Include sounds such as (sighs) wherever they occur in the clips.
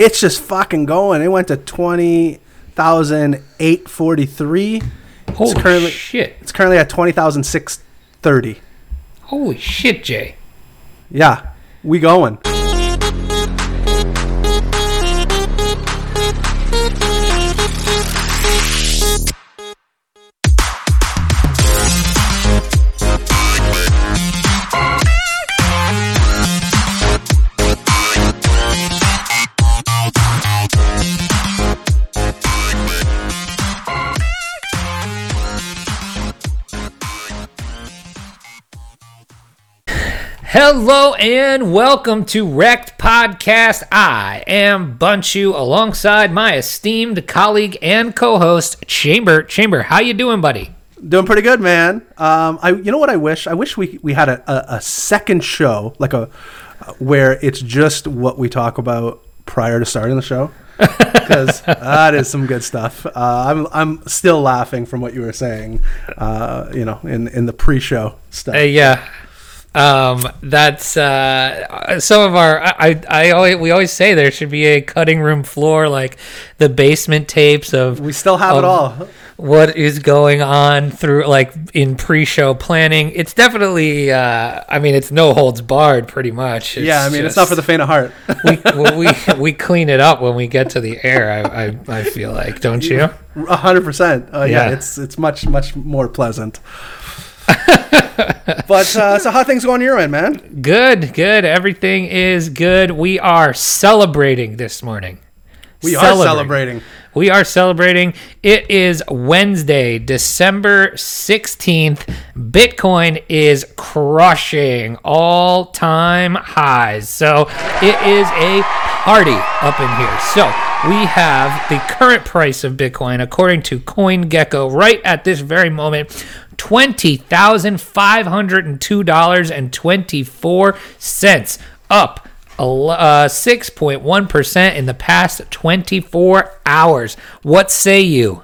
it's just fucking going. It went to twenty thousand eight forty three. Holy currently- shit! It's currently at twenty thousand six thirty. Holy shit, Jay! Yeah, we going. Hello and welcome to Wrecked Podcast. I am Bunchu alongside my esteemed colleague and co-host Chamber. Chamber, how you doing, buddy? Doing pretty good, man. Um, I you know what I wish? I wish we we had a, a, a second show like a uh, where it's just what we talk about prior to starting the show because (laughs) that is some good stuff. Uh, I'm I'm still laughing from what you were saying. Uh, you know, in in the pre-show stuff. Hey, yeah. Um, that's uh, some of our. I, I, always we always say there should be a cutting room floor, like the basement tapes of we still have it all. what is going on through like in pre-show planning. It's definitely. Uh, I mean, it's no holds barred, pretty much. yeah, I mean, it's not for the faint of heart. (laughs) we, we (laughs) we clean it up when we get to the air. I I, I feel like, don't you? A hundred percent. Uh, yeah, Yeah. it's it's much much more pleasant. (laughs) but uh, so how things going your end, man? Good, good. Everything is good. We are celebrating this morning. We are celebrating. We are celebrating. It is Wednesday, December 16th. Bitcoin is crushing all time highs. So it is a party up in here. So we have the current price of Bitcoin, according to CoinGecko, right at this very moment. $20,502.24 up uh, 6.1% in the past 24 hours. What say you?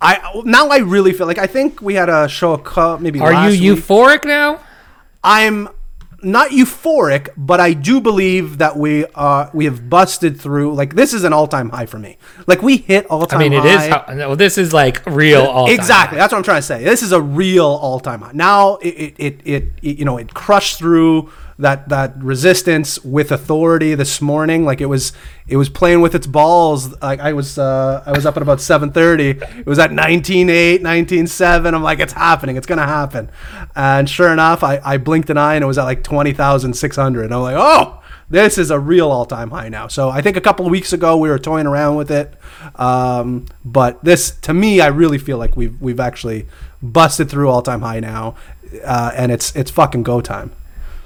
I now I really feel like I think we had a show a cou- maybe. Are you week. euphoric now? I'm not euphoric, but I do believe that we uh we have busted through. Like this is an all time high for me. Like we hit all time. High. I mean, it is. How, no, this is like real all time. exactly. That's what I'm trying to say. This is a real all time high. Now it, it, it, it you know it crushed through that that resistance with authority this morning. Like it was it was playing with its balls. Like I was uh, I was up at about 7:30. It was at 19.8, 19.7. I'm like it's happening. It's gonna happen. And sure enough, I, I blinked an eye and it was at like 20,600. I'm like oh. This is a real all-time high now. So I think a couple of weeks ago we were toying around with it, um, but this, to me, I really feel like we've we've actually busted through all-time high now, uh, and it's it's fucking go time.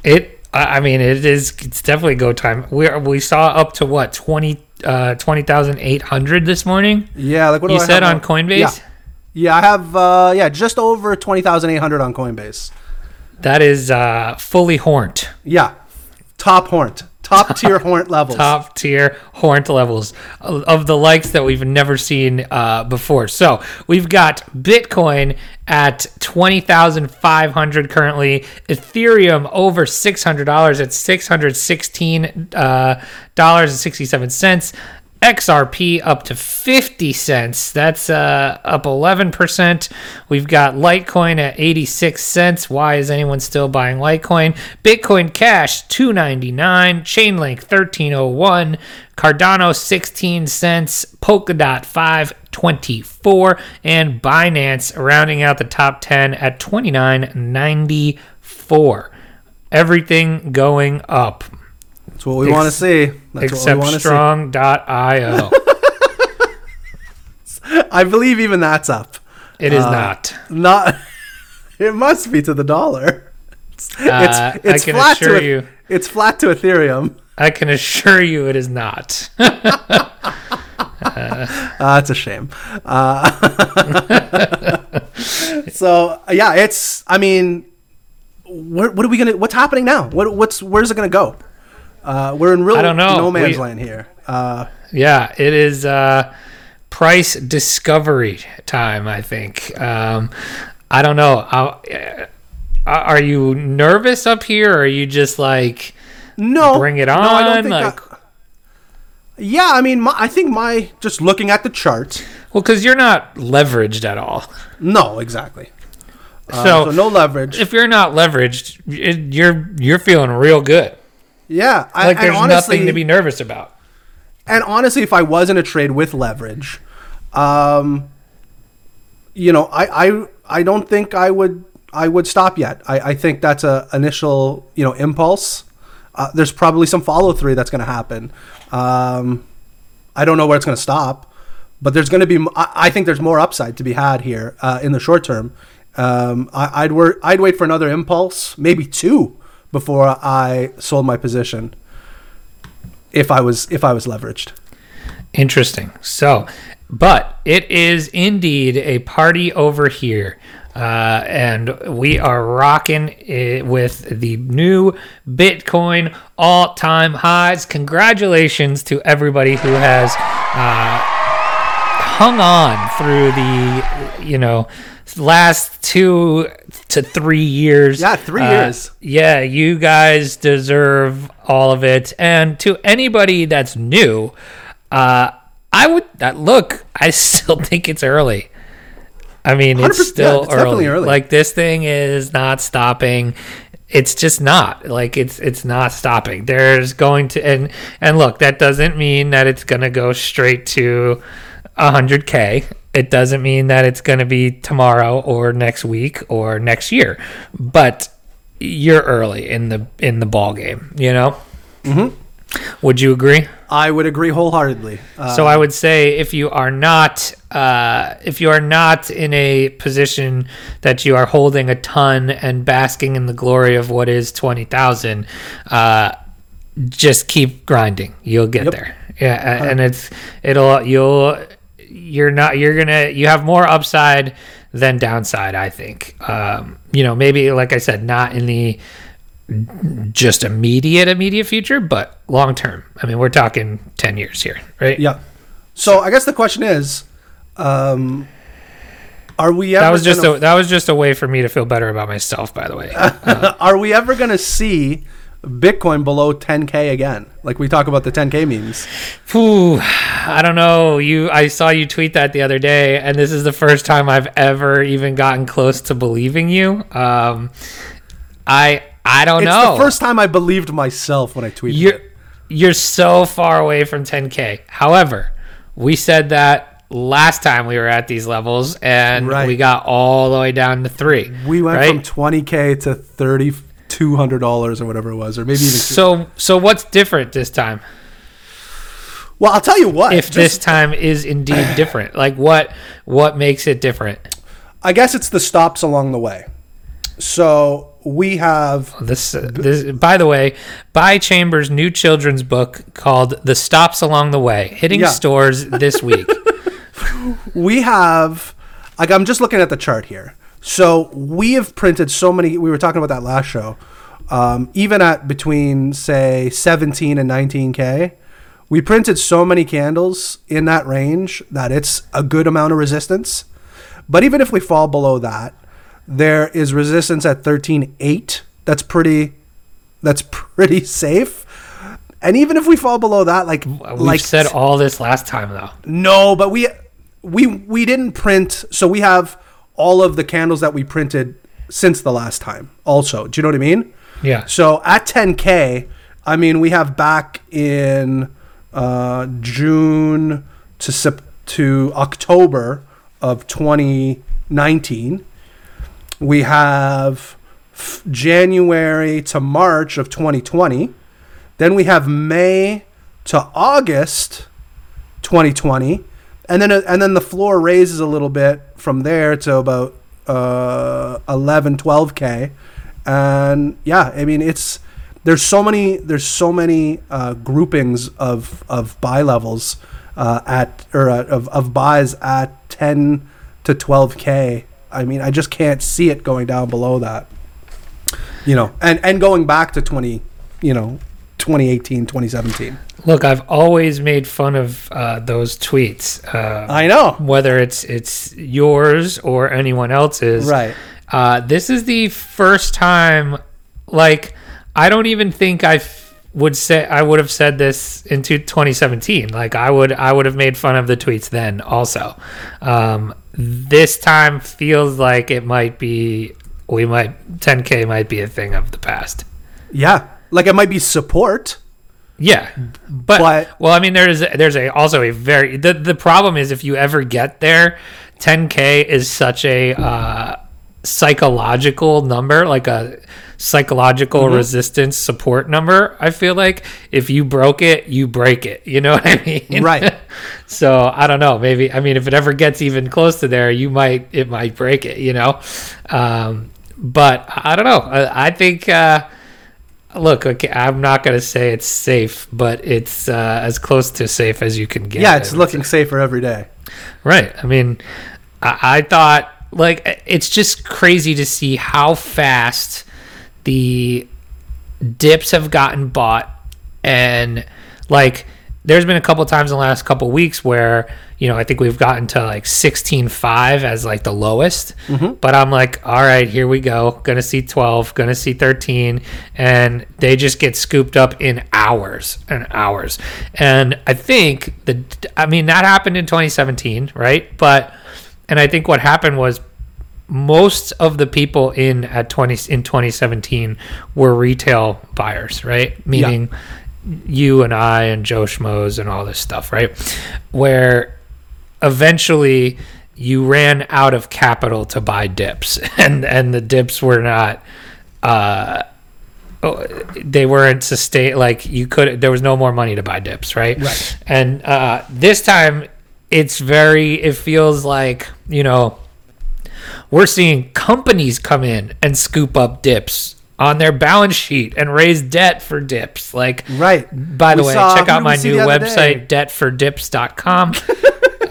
It. I mean, it is. It's definitely go time. We are, we saw up to what 20 uh, 20,800 this morning. Yeah, like what do You said on Coinbase. Yeah, yeah, I have uh, yeah just over twenty thousand eight hundred on Coinbase. That is uh, fully horned. Yeah, top horned, top tier horned levels. top tier horned levels of of the likes that we've never seen uh, before. So we've got Bitcoin at twenty thousand five hundred currently, Ethereum over six hundred dollars at six hundred sixteen uh, dollars and sixty seven cents. XRP up to 50 cents. That's uh, up 11%. We've got Litecoin at 86 cents. Why is anyone still buying Litecoin? Bitcoin Cash 299, Chainlink 1301, Cardano 16 cents, Polkadot 524, and Binance rounding out the top 10 at 29.94. Everything going up That's what we want to see. That's what we except want to strong.io. (laughs) I believe even that's up. It is Uh, not. Not. (laughs) It must be to the dollar. It's, Uh, it's, it's I can flat assure to you- It's flat to Ethereum. I can assure you it is not. (laughs) Uh, that's a shame. Uh, so yeah, it's. I mean, what, what are we gonna? What's happening now? What, what's where's it gonna go? Uh, we're in real I don't know. no man's We- land here. Uh, yeah, it is uh, price discovery time, I think. Um, I don't know. Uh, are you nervous up here or are you just like, no, Bring it No, I don't on, think like- I- Yeah, I mean, my, I think my just looking at the chart. Well, because you're not leveraged at all. No, exactly. Um, so, so no leverage. if you're not leveraged, it, you're you're feeling real good. Yeah, I, Like there's honestly, nothing to be nervous about. And honestly, if I was in a trade with leverage, um, you know, I, I I don't think I would I would stop yet. I, I think that's a initial you know impulse. Uh, there's probably some follow through that's going to happen. Um, I don't know where it's going to stop, but there's going to be. I think there's more upside to be had here uh, in the short term. Um, I, I'd wor- I'd wait for another impulse, maybe two, before I sold my position. If I was if I was leveraged. Interesting. So, but it is indeed a party over here. Uh, and we are rocking it with the new Bitcoin all time highs. Congratulations to everybody who has uh, hung on through the, you know, last two to three years. Yeah, three Uh, years. yeah, you guys deserve all of it. And to anybody that's new, uh, I would uh, look. I still (laughs) think it's early. I mean, it's still it's early. definitely early. Like this thing is not stopping. It's just not like it's it's not stopping. There's going to and and look, that doesn't mean that it's going to go straight to 100k. It doesn't mean that it's going to be tomorrow or next week or next year. But you're early in the in the ball game, you know? Mhm. Would you agree? I would agree wholeheartedly. Uh, So I would say if you are not uh, if you are not in a position that you are holding a ton and basking in the glory of what is twenty thousand, uh, just keep grinding. You'll get Yep. there. Yeah, and it's it'll you'll you're not you're gonna you have more upside than downside. I think. Um, you know, maybe like I said, not in the just immediate immediate future, but long term. I mean, we're talking ten years here, right? yeah. So I guess the question is, um, are we ever That was just gonna, a that was just a way for me to feel better about myself. By the way, (laughs) are we ever going to see Bitcoin below 10k again? Like we talk about the 10k memes. Whew, I don't know. You, I saw you tweet that the other day, and this is the first time I've ever even gotten close to believing you. Um, I I don't It's know. the first time I believed myself when I tweeted. you're you're so far away from 10k. However, we said that last time we were at these levels, and Right. we got all the way down to three. We went right? from 20k to 3200 dollars or whatever it was, or maybe even. So so what's different this time? well, I'll tell you what. If just- this time is indeed (sighs) different, like what what makes it different? I guess it's the stops along the way. So we have oh, This, uh, this, by the way, buy Chambers' new children's book called "The Stops Along the Way," hitting Yeah. stores this week. (laughs) we have like I'm just looking at the chart here. So we have printed so many. We were talking about that last show. Um, even at between say 17 and 19k, we printed so many candles in that range that it's a good amount of resistance. But even if we fall below that, there is resistance at 13.8. That's pretty. That's pretty (laughs) safe. And even if we fall below that, like We've like said all this last time, though. no, but we we we didn't print. So we have all of the candles that we printed since the last time. Also, do you know what I mean? Yeah. So at 10k, I mean we have back in uh, June to Sep- to October of 2019. We have f- January to March of 2020. Then we have May to August 2020 and then and then the floor raises a little bit from there to about uh 11 12k and yeah i mean it's there's so many there's so many uh, groupings of of buy levels uh, at or uh, of, of buys at 10 to 12k i mean i just can't see it going down below that. You know and and going back to 20 you know 2018 2017 Look, I've always made fun of uh, those tweets, uh, i know whether it's it's yours or anyone else's. Right. Uh, this is the first time, like, I don't even think I've would say I would have said this in 2017. Like I would I would have made fun of the tweets then also. Um, this time feels like it might be we might 10k might be a thing of the past. Yeah, like it might be support. Yeah, but, But- well, I mean, there's there's a also a very the the problem is if you ever get there, 10k is such a uh, psychological number, like a psychological Mm-hmm. resistance support number. I feel like if you broke it, you break it. You know (laughs) what I mean? Right. (laughs) so I don't know. Maybe I mean, if it ever gets even close to there, you might it might break it. You know, um, but I don't know. I, I think. Uh, Look, okay, I'm not going to say it's safe, but it's uh, as close to safe as you can get. Yeah, it's looking safer every day. Right. I mean, I, I thought like it's just crazy to see how fast the dips have gotten bought, and like there's been a couple times in the last couple weeks where you know I think we've gotten to like 16.5 as like the lowest, mm-hmm. but I'm like, all right, here we go, gonna see 12, gonna see 13, and they just get scooped up in hours and hours, and I think the I mean that happened in 2017, right? But and I think what happened was most of the people in at 20 in 2017 were retail buyers, right? Meaning you and I and Joe Schmoes and all this stuff, right? Where eventually you ran out of capital to buy dips (laughs) and and the dips were not uh oh, they weren't sustain like you could there was no more money to buy dips right Right. and uh this time it's very it feels like you know we're seeing companies come in and scoop up dips on their balance sheet and raise debt for dips like Right. by the We way saw- check out my new website debtfordips.com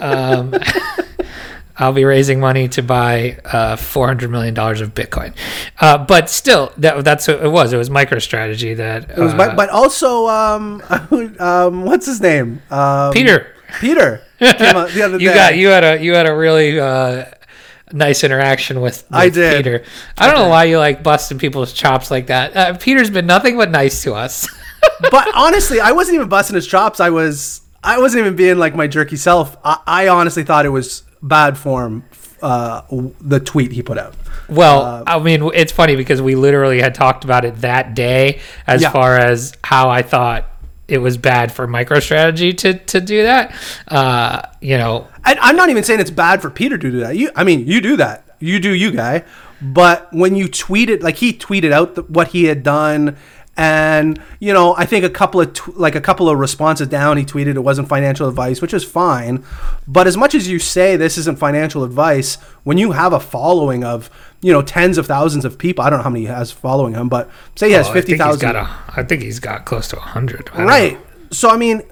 (laughs) um, (laughs) I'll be raising money to buy uh, four hundred million dollars of Bitcoin, uh, but still, that, that's what it was. It was MicroStrategy that It was, uh, but, but also, um, (laughs) um, what's his name? Um, Peter. Peter came out the other You day. got you had a you had a really uh, nice interaction with, with I did. Peter. I don't know why you like busting people's chops like that. Uh, Peter's been nothing but nice to us. (laughs) but honestly, I wasn't even busting his chops. I was, I wasn't even being like my jerky self. I, I honestly thought it was bad form. Uh, the tweet he put out. Well, Uh, I mean, it's funny because we literally had talked about it that day as Yeah. far as how I thought it was bad for MicroStrategy to to do that. Uh, you know, And I'm not even saying it's bad for Peter to do that. You, I mean, you do that. You do you, guy. But when you tweeted, like he tweeted out the, what he had done, and you know, I think a couple of tw- like a couple of responses down, he tweeted it wasn't financial advice, which is fine. But as much as you say this isn't financial advice, when you have a following of you know tens of thousands of people, I don't know how many he has following him, but say he has oh, I fifty think he's thousand. I think he's got close to a hundred. Right. So I mean,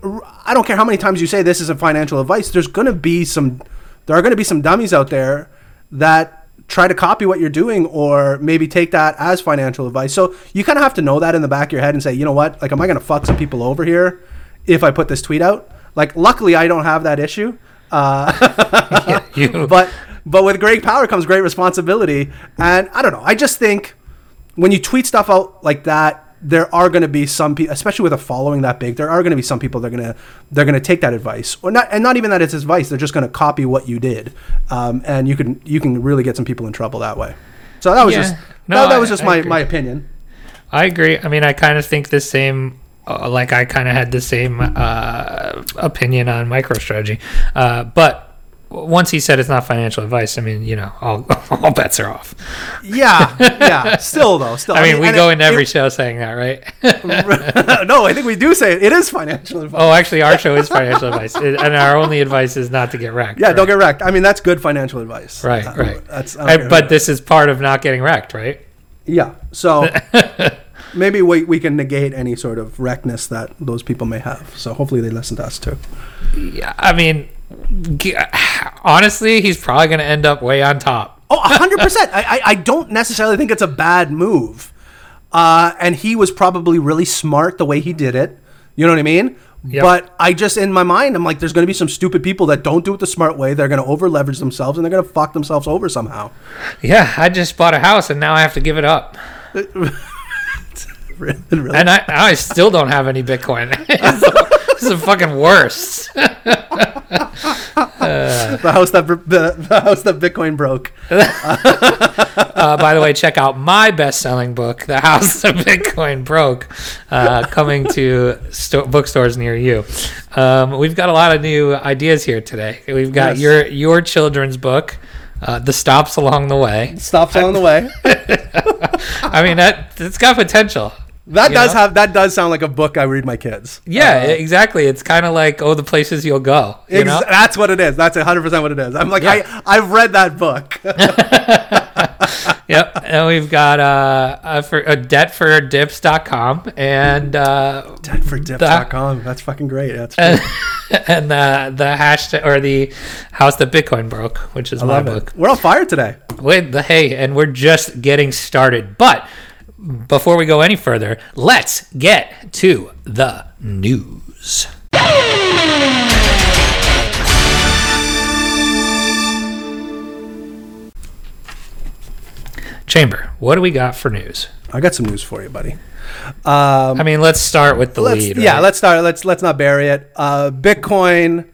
I don't care how many times you say this is a financial advice. There's going to be some, there are going to be some dummies out there that try to copy what you're doing, or maybe take that as financial advice. So you kind of have to know that in the back of your head and say, you know what, like, am I going to fuck some people over here if I put this tweet out? Like, luckily, I don't have that issue. Uh, (laughs) (laughs) you, but but with great power comes great responsibility and i don't know i just think when you tweet stuff out like that there are going to be some people especially with a following that big there are going to be some people that are going to they're going to take that advice or not and not even that it's advice they're just going to copy what you did um, and you can you can really get some people in trouble that way so that was Yeah. just No, that, that was just I my, agree. my opinion I agree. I mean, I kind of think the same. Uh, like I kind of had the same uh, opinion on MicroStrategy, uh, but once he said it's not financial advice, I mean, you know, all (laughs) all bets are off. yeah yeah (laughs) still though still I mean, we go it- into every it- show saying that, right? (laughs) no i think we do say it, it is financial advice oh, actually, our show is financial advice, and our only advice is not to get wrecked. yeah right? don't get wrecked i mean that's good financial advice Right, Uh, right. that's I I- but this is part of not getting wrecked, right? Yeah. So maybe we, we can negate any sort of wreckness that those people may have. So hopefully they listen to us too. Yeah, I mean, honestly, he's probably going to end up way on top. Oh, 100%. I, I, I don't necessarily think it's a bad move. Uh, and he was probably really smart the way he did it. You know what I mean? Yep. But I just, in my mind, I'm like, there's going to be some stupid people that don't do it the smart way. They're going to over leverage themselves and they're going to fuck themselves over somehow. Yeah, I just bought a house and now I have to give it up. (laughs) (laughs) really, and I, I still don't have any Bitcoin. (laughs) this is the fucking worst. (laughs) the house that the, the house that Bitcoin broke. Uh, by the way, check out my best-selling book, "The House that Bitcoin Broke," uh, coming to sto- bookstores near you. Um, we've got a lot of new ideas here today. We've got Yes. your your children's book, uh, "The Stops Along the Way." Stops along the way. I mean that it's got potential. That does know? have that does sound like a book I read my kids. Yeah, exactly. It's kind of like oh, the places you'll go. You Ex- that's what it is. That's 100% what it is. I'm like, Yeah. I, I've read that book. (laughs) yep. And we've got uh, a, for, a debt for dips.com and uh, Debtfordips.com. That's fucking great. That's (laughs) and, and the the hashtag or the house that Bitcoin broke, which is I my book. it. We're on fire today. With the hey, and we're just getting started. But before we go any further, let's get to the news. Chamber, what do we got for news? I got some news for you, buddy. Um, I mean, let's start with the lead. yeah, right? let's start. Let's let's not bury it. Uh, Bitcoin.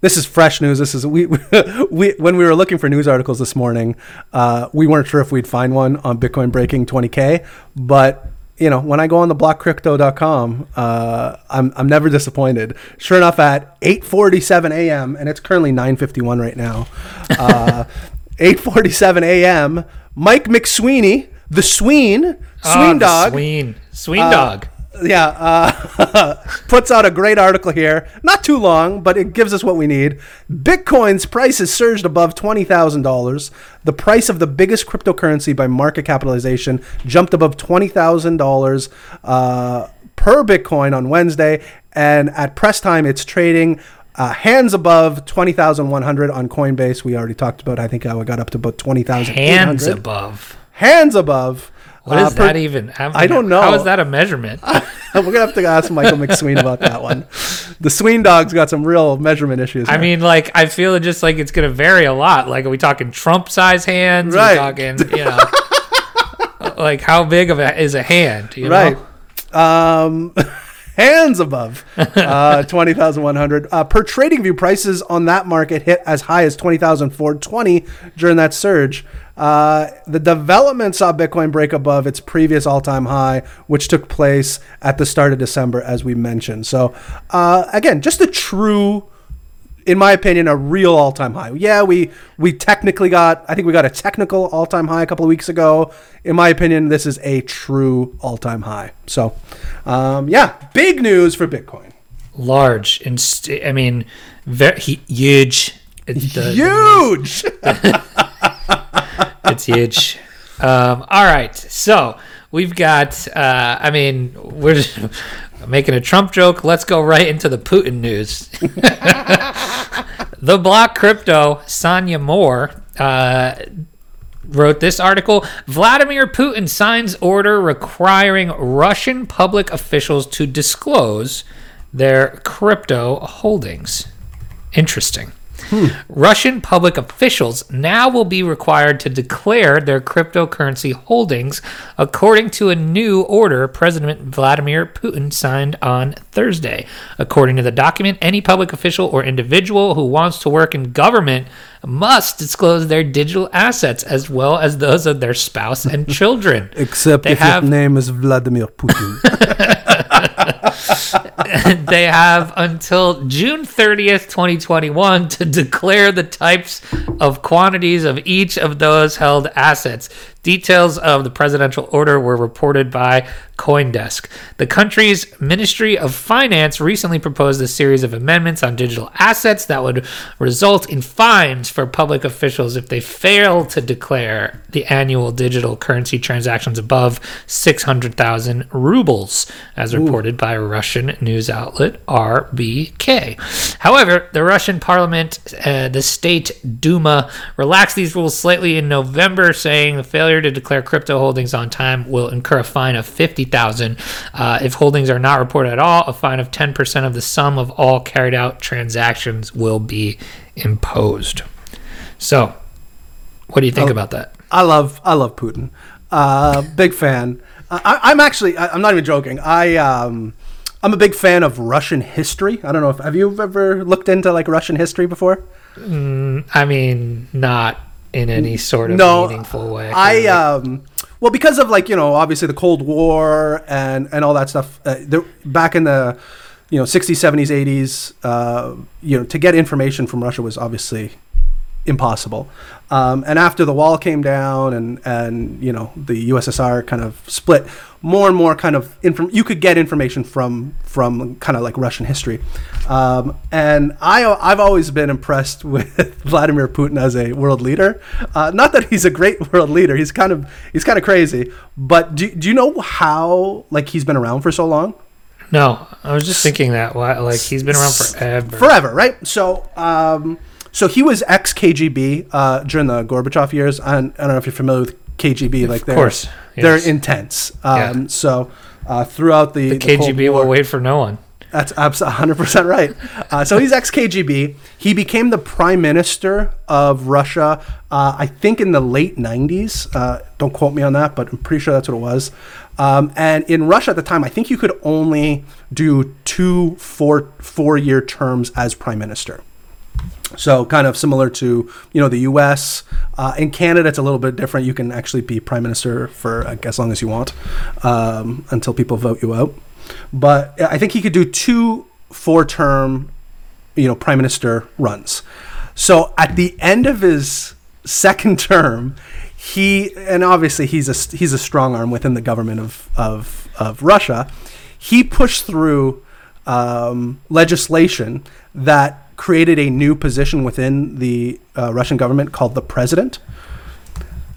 This is fresh news. This is (laughs) we we when we were looking for news articles this morning, uh, we weren't sure if we'd find one on Bitcoin breaking 20k, but you know when I go on the blockcrypto.com, uh, I'm I'm never disappointed. Sure enough, at 8:47 a.m. and it's currently 9:51 right now. Uh, (laughs) 8:47 a.m. Mike McSweeney, the Sween, Ah, Sween the dog, Sween, Sween Uh, dog. Yeah, uh, (laughs) puts out a great article here. Not too long, but it gives us what we need. Bitcoin's price has surged above $20,000. The price of the biggest cryptocurrency by market capitalization jumped above $20,000 uh, per Bitcoin on Wednesday. And at press time, it's trading. Uh, hands above 20,100 on Coinbase. We already talked about. I think I got up to about 20,800. Hands above. Hands above. What Uh, per- that even? How- I don't know. How is that a measurement? (laughs) We're gonna have to ask Michael McSween about that one. The Sween dog's got some real measurement issues. I mean, like, I feel it just like it's going to vary a lot. Like, are we talking Trump size hands? Right. talking, you know, (laughs) like how big of a is a hand? You right. Know? Um, (laughs) hands above uh, twenty thousand one hundred uh, per trading view. Prices on that market hit as high as twenty thousand four twenty during that surge. Uh, the development saw Bitcoin break above its previous all-time high, which took place at the start of December, as we mentioned. So, uh, again, just a true in my opinion, a real all-time high. Yeah, we we technically got. I think we got a technical all-time high a couple of weeks ago. In my opinion, this is a true all-time high. So, um, yeah, big news for Bitcoin. Large and st- I mean, very huge. The- Huge. (laughs) (laughs) it's huge. Um, all right, so we've got. Uh, I mean, we're (laughs) making a Trump joke. Let's go right into the Putin news. (laughs) the block crypto Sonia Moore. Uh, wrote this article Vladimir Putin signs order requiring Russian public officials to disclose their crypto holdings. Interesting. Russian public officials now will be required to declare their cryptocurrency holdings according to a new order President Vladimir Putin signed on Thursday. According to the document, any public official or individual who wants to work in government must disclose their digital assets as well as those of their spouse and children. Except They if have- name is Vladimir Putin. (laughs) (laughs) they have until June 30th, 2021 to declare the types of quantities of each of those held assets. Details of the presidential order were reported by Coindesk. The country's Ministry of Finance recently proposed a series of amendments on digital assets that would result in fines for public officials if they fail to declare the annual digital currency transactions above 600,000 rubles, as reported by Russian news outlet RBK. However, the Russian parliament, uh, the state Duma, relaxed these rules slightly in November, saying the failure to declare crypto holdings on time will incur a fine of 50,000. Uh, if holdings are not reported at all, a fine of 10% of the sum of all carried out transactions will be imposed. So, what do you think Oh. about that? I love I love Putin. Uh, big fan. I, I'm actually. I, I'm not even joking. I um, I'm a big fan of Russian history. I don't know if have you ever looked into like Russian history before? I mean, not in any sort of No, meaningful way. I um, well because of like you know obviously the Cold War and and all that stuff. Uh, there, back in the you know 60s, 70s, 80s, uh, you know to get information from Russia was obviously impossible. Um, and after the wall came down and and you know the USSR kind of split, more and more kind of inform you could get information from from kind of like Russian history. Um, and I I've always been impressed (laughs) with Vladimir Putin as a world leader. Uh, not that he's a great (laughs) world leader. He's kind of he's kind of crazy. But do, do you know how like he's been around for so long? no, I was just thinking that. Like he's been around forever. forever, right? So, um, so he was ex KGB uh, during the Gorbachev years. I don't, I don't know if you're familiar with KGB. Like, they're, course, they're intense. Um, Yeah. So, uh, throughout the, the the KGB War- will wait for no one. that's abs- 100% right. Uh, so he's ex KGB. He became the prime minister of Russia, uh, I think in the late 90s. Uh, don't quote me on that, but I'm pretty sure that's what it was. Um, and in Russia at the time, I think you could only do two four four year terms as prime minister. So kind of similar to you know the U.S. Uh, in Canada, it's a little bit different. You can actually be prime minister for as long as you want um, until people vote you out. But I think he could do two four-term, you know, prime minister runs. So at the end of his (laughs) second term, he and obviously he's a he's a strong arm within the government of of, of Russia. He pushed through um, legislation that created a new position within the uh, Russian government called the president.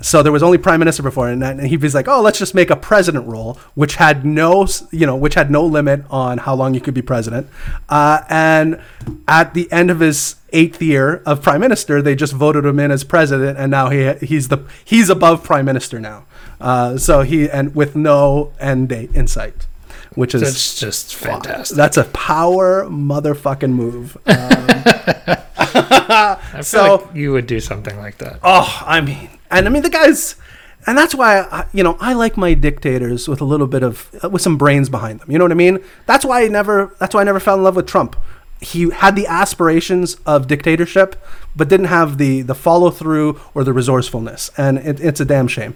So there was only prime minister before, and, and he was like, "Oh, let's just make a president role, which had no, you know, which had no limit on how long you could be president." Uh, and at the end of his eighth year of prime minister, they just voted him in as president, and now he he's the he's above prime minister now. Uh, so he and with no end date in sight, which is That's just fantastic. that's a power motherfucking move. (laughs) Um, I feel so- like you would do something like that. oh, I mean, and I mean the guys, and that's why I, you know I like my dictators with a little bit of with some brains behind them. You know what I mean? That's why I never. That's why I never fell in love with Trump. He had the aspirations of dictatorship, but didn't have the the follow through or the resourcefulness, and it, it's a damn shame.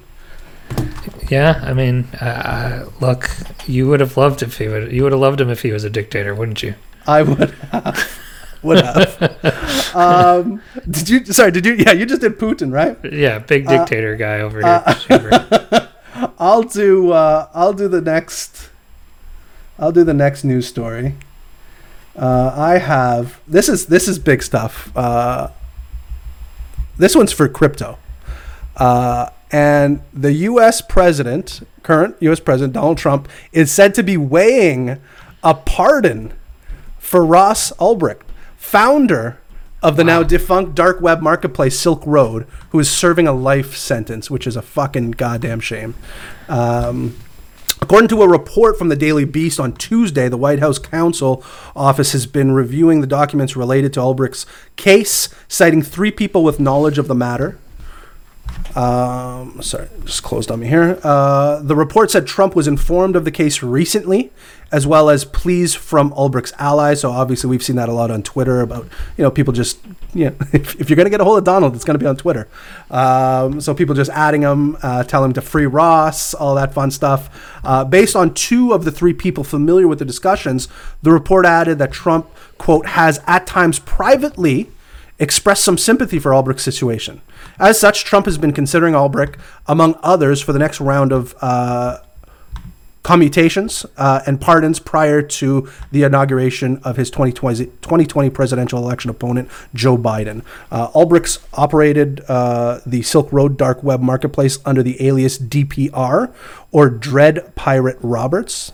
Yeah, I mean, uh, look, you would have loved if he would. You would have loved him if he was a dictator, wouldn't you? I would have. would have. (laughs) um, did you? Sorry, did you? Yeah, you just did Putin, right? Yeah, big Uh, dictator guy over here. Chamber. (laughs) I'll do uh, I'll do the next I'll do the next news story. Uh, I have this is this is big stuff. Uh, this one's for crypto. And the U.S. president, current U.S. president Donald Trump, is said to be weighing a pardon for Ross Ulbricht, founder of the now defunct dark web marketplace Silk Road, who is serving a life sentence, which is a fucking goddamn shame. Um, According to a report from the Daily Beast on Tuesday, the White House counsel office has been reviewing the documents related to Ulbricht's case, citing three people with knowledge of the matter. Um, sorry, just closed on me here. Uh, the report said Trump was informed of the case recently, as well as pleas from Ulbricht's allies. So obviously, we've seen that a lot on Twitter about you know people just you know (laughs) if, if you're going to get a hold of Donald, it's going to be on Twitter. Um, so people just adding him, uh, telling him to free Ross, all that fun stuff. Uh, based on two of the three people familiar with the discussions, the report added that Trump quote has at times privately expressed some sympathy for Ulbricht's situation. As such, Trump has been considering Ulbricht, among others, for the next round of uh, commutations uh, and pardons prior to the inauguration of his 2020, 2020 presidential election opponent, Joe Biden. Uh, operated uh, the Silk Road dark web marketplace under the alias DPR or Dread Pirate Roberts.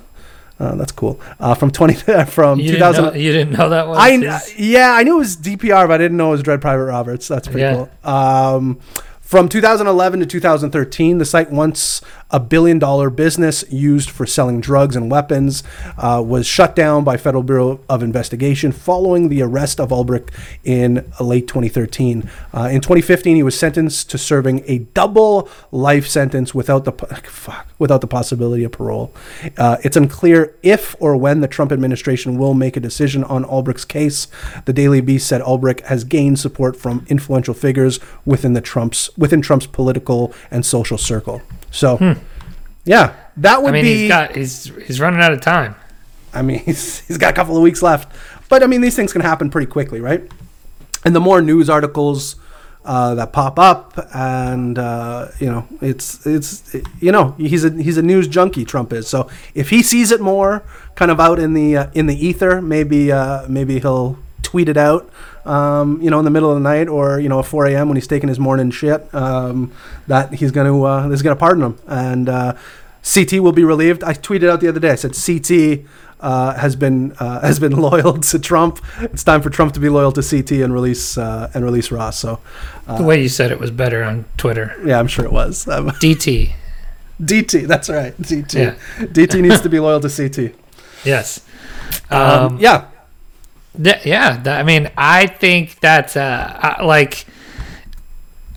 Uh, that's cool. Uh, from 20 (laughs) from You, 2000 didn't know, you didn't know that was. I his- yeah, I knew it was DPR, but I didn't know it was Dread Private Roberts. That's pretty Yeah. cool. Um, from 2011 to 2013, the site once a billion dollar business used for selling drugs and weapons, uh, was shut down by Federal Bureau of Investigation following the arrest of Ulbricht in late 2013. Uh, in 2015, he was sentenced to serving a double life sentence without the (laughs) fuck, without the possibility of parole. Uh, it's unclear if or when the Trump administration will make a decision on Ulbricht's case. The Daily Beast said Ulbricht has gained support from influential figures within the Trump's within Trump's political and social circle. So, yeah, that would I mean, be. he's got he's he's running out of time. I mean, (laughs) he's, he's got a couple of weeks left. But I mean, these things can happen pretty quickly, right? And the more news articles uh, that pop up, and uh, you know, it's it's you know, he's a he's a news junkie. Trump is. So if he sees it more, kind of out in the uh, in the ether, maybe uh, maybe he'll tweet it out. Um, you know, in the middle of the night, or you know, at 4 a.m. when he's taking his morning shit, um, that he's gonna uh, he's gonna pardon him, and uh, CT will be relieved. I tweeted out the other day. I said CT uh, has been uh, (laughs) has been loyal to Trump. It's time for Trump to be loyal to CT and release uh, and release Ross. So the way you said it was better on Twitter. yeah, I'm sure it was um, (laughs) DT. (laughs) DT. That's right, DT. Yeah. DT needs to be loyal to CT. Yes. Um, Um, yeah, Th- yeah, that, I mean, I think that's uh, uh, like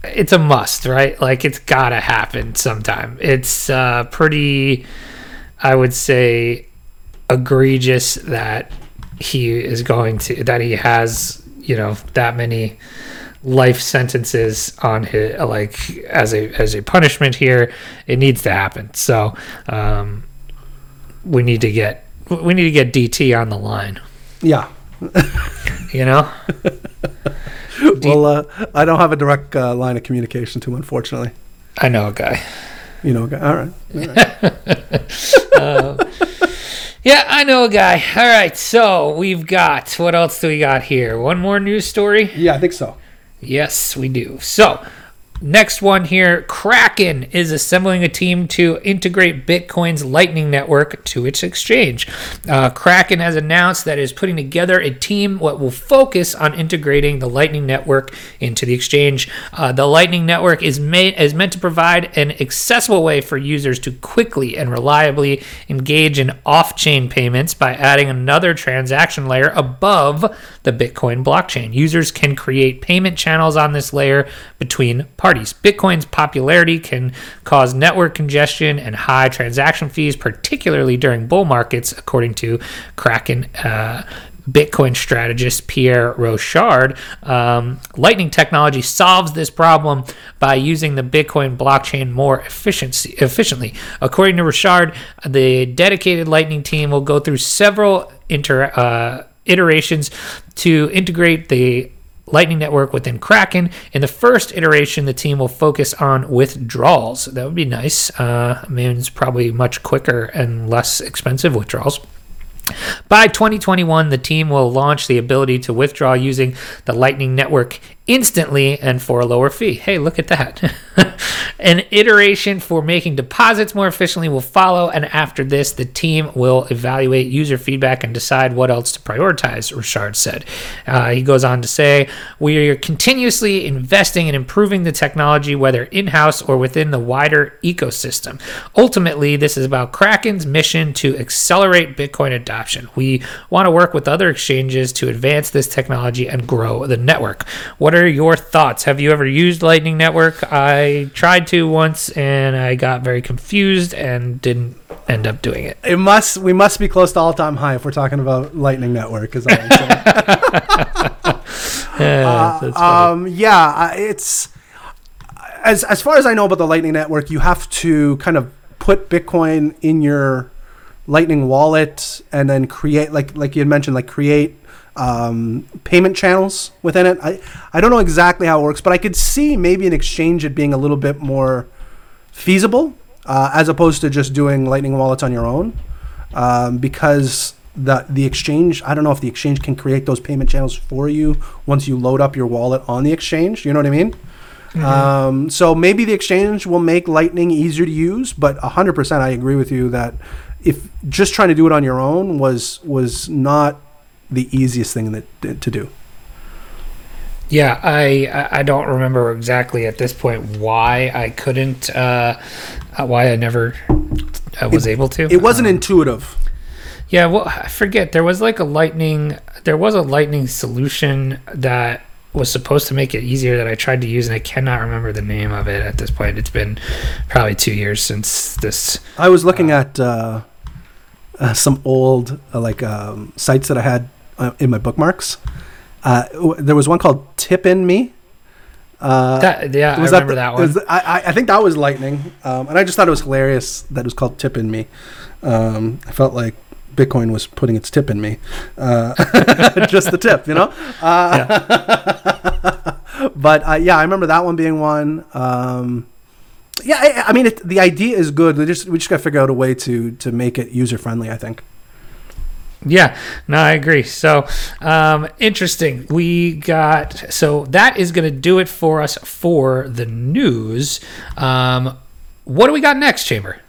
it's a must, right? Like it's gotta happen sometime. It's uh, pretty, I would say, egregious that he is going to that he has you know that many life sentences on his like as a as a punishment here. It needs to happen. So um, we need to get we need to get DT on the line. yeah. You know. (laughs) Well, uh, I don't have a direct uh, line of communication to him, unfortunately. I know a guy. You know, okay. all right. (laughs) All right. Yeah, I know a guy. All right, so we've got what else do we got here? One more news story? yeah, I think so. Yes, we do. So, next one here Kraken is assembling a team to integrate Bitcoin's Lightning Network to its exchange. Uh, Kraken has announced that it is putting together a team what will focus on integrating the Lightning Network into the exchange. Uh, the Lightning Network is made is meant to provide an accessible way for users to quickly and reliably engage in off-chain payments by adding another transaction layer above the Bitcoin blockchain. Users can create payment channels on this layer between parties. Bitcoin's popularity can cause network congestion and high transaction fees, particularly during bull markets, according to Kraken. Uh, Bitcoin strategist Pierre Rochard. Um, Lightning technology solves this problem by using the Bitcoin blockchain more efficiency, efficiently. According to Rochard, the dedicated Lightning team will go through several inter, uh, iterations to integrate the Lightning Network within Kraken. In the first iteration, the team will focus on withdrawals. That would be nice. Uh, I mean, it's probably much quicker and less expensive withdrawals. By 2021, the team will launch the ability to withdraw using the Lightning Network instantly and for a lower fee. Hey, look at that. (laughs) An iteration for making deposits more efficiently will follow, and after this, the team will evaluate user feedback and decide what else to prioritize, Rochard said. Uh, he goes on to say, We are continuously investing in improving the technology, whether in house or within the wider ecosystem. Ultimately, this is about Kraken's mission to accelerate Bitcoin adoption. We want to work with other exchanges to advance this technology and grow the network. What are your thoughts? Have you ever used Lightning Network? I tried to once and I got very confused and didn't end up doing it. It must. We must be close to all-time high if we're talking about Lightning Network. Is all I'm saying. (laughs) (laughs) Uh, um, yeah, it's as as far as I know about the Lightning Network, you have to kind of put Bitcoin in your Lightning wallet and then create, like like you had mentioned, like create um, payment channels within it. I I don't know exactly how it works, but I could see maybe an exchange it being a little bit more feasible uh, as opposed to just doing Lightning wallets on your own, um, because the the exchange. I don't know if the exchange can create those payment channels for you once you load up your wallet on the exchange. You know what I mean? Um, so maybe the exchange will make Lightning easier to use, but 100% I agree with you that if just trying to do it on your own was was not the easiest thing that to do. Yeah, I I- I don't remember exactly at this point why I couldn't, uh, uh, why I never uh, was able to. It wasn't intuitive. Yeah, well, I forget. There was like a lightning. There was a lightning solution that was supposed to make it easier that I tried to use, and I cannot remember the name of it at this point. It's been probably two years since this. I was looking at uh, uh, some old uh, like um, sites that I had uh, in my bookmarks. Uh, w- there was one called Tip in Me. Uh, That, yeah, I was remember the- that, one. the- I, I- I think that was Lightning, um, and I just thought it was hilarious that it was called Tip in Me. Um, I felt like Bitcoin was putting its tip in me, uh, (laughs) just the tip, you know. Uh, (laughs) but uh, yeah, I remember that one being one. Um, yeah, I, I mean, it, the idea is good. We just we just got to figure out a way to to make it user friendly. I think. Yeah, no, I agree. So, um, interesting. We got so that is going to do it for us for the news. Um, what do we got next, Chamber?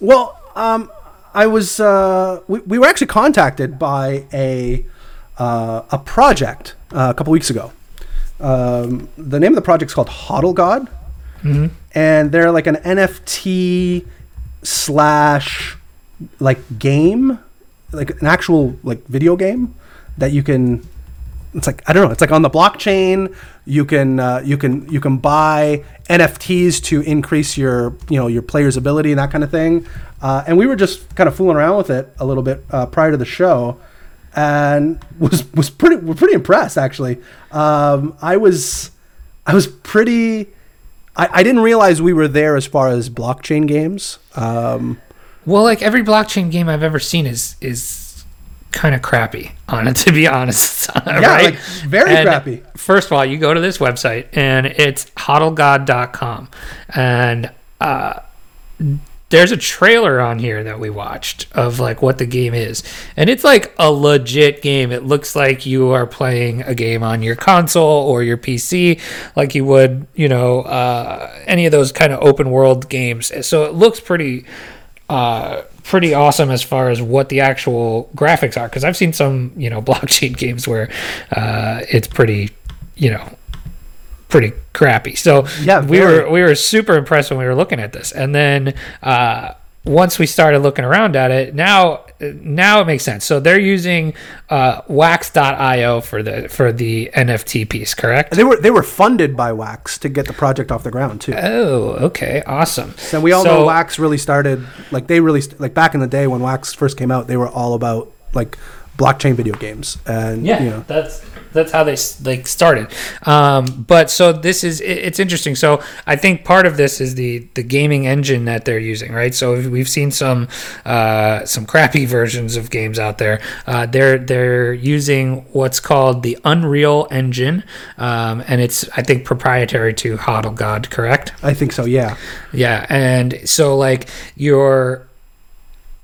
Well, um, I was uh, we, we were actually contacted by a uh, a project uh, a couple weeks ago. Um, the name of the project is called Hodl God, and they're like an NFT slash like game, like an actual like video game that you can. It's like I don't know. It's like on the blockchain. You can uh, you can you can buy NFTs to increase your you know your player's ability and that kind of thing. Uh, and we were just kind of fooling around with it a little bit uh, prior to the show, and was was pretty we're pretty impressed actually. Um, I was I was pretty. I, I didn't realize we were there as far as blockchain games. Um, Well, like every blockchain game I've ever seen is is kind of crappy on it, (laughs) to be honest. (laughs) yeah, right? like very And crappy. First of all, you go to this website and it's hodlgod.com. And uh, there's a trailer on here that we watched of like what the game is. And it's like a legit game. It looks like you are playing a game on your console or your PC, like you would, you know, uh, any of those kind of open world games. So it looks pretty uh, pretty awesome as far as what the actual graphics are. Because I've seen some, you know, (laughs) blockchain games where uh, it's pretty, you know, pretty crappy. So Yeah, we were we were super impressed when we were looking at this, and then uh, once we started looking around at it, now now it makes sense. So they're using uh, Wax.io for the for the NFT piece, correct? They were they were funded by Wax to get the project off the ground too. Oh, okay, awesome. So we all So- know Wax really started like they really st- like back in the day when Wax first came out, they were all about like blockchain video games and Yeah, you know that's that's how they like started. Um, but so this is it, it's interesting. So I think part of this is the the gaming engine that they're using, right? So we've seen some uh, some crappy (laughs) versions of games out there. Uh, they're they're using what's called the Unreal Engine, um, and it's I think proprietary to Hodl God, correct? I think so. Yeah, Yeah, and so like your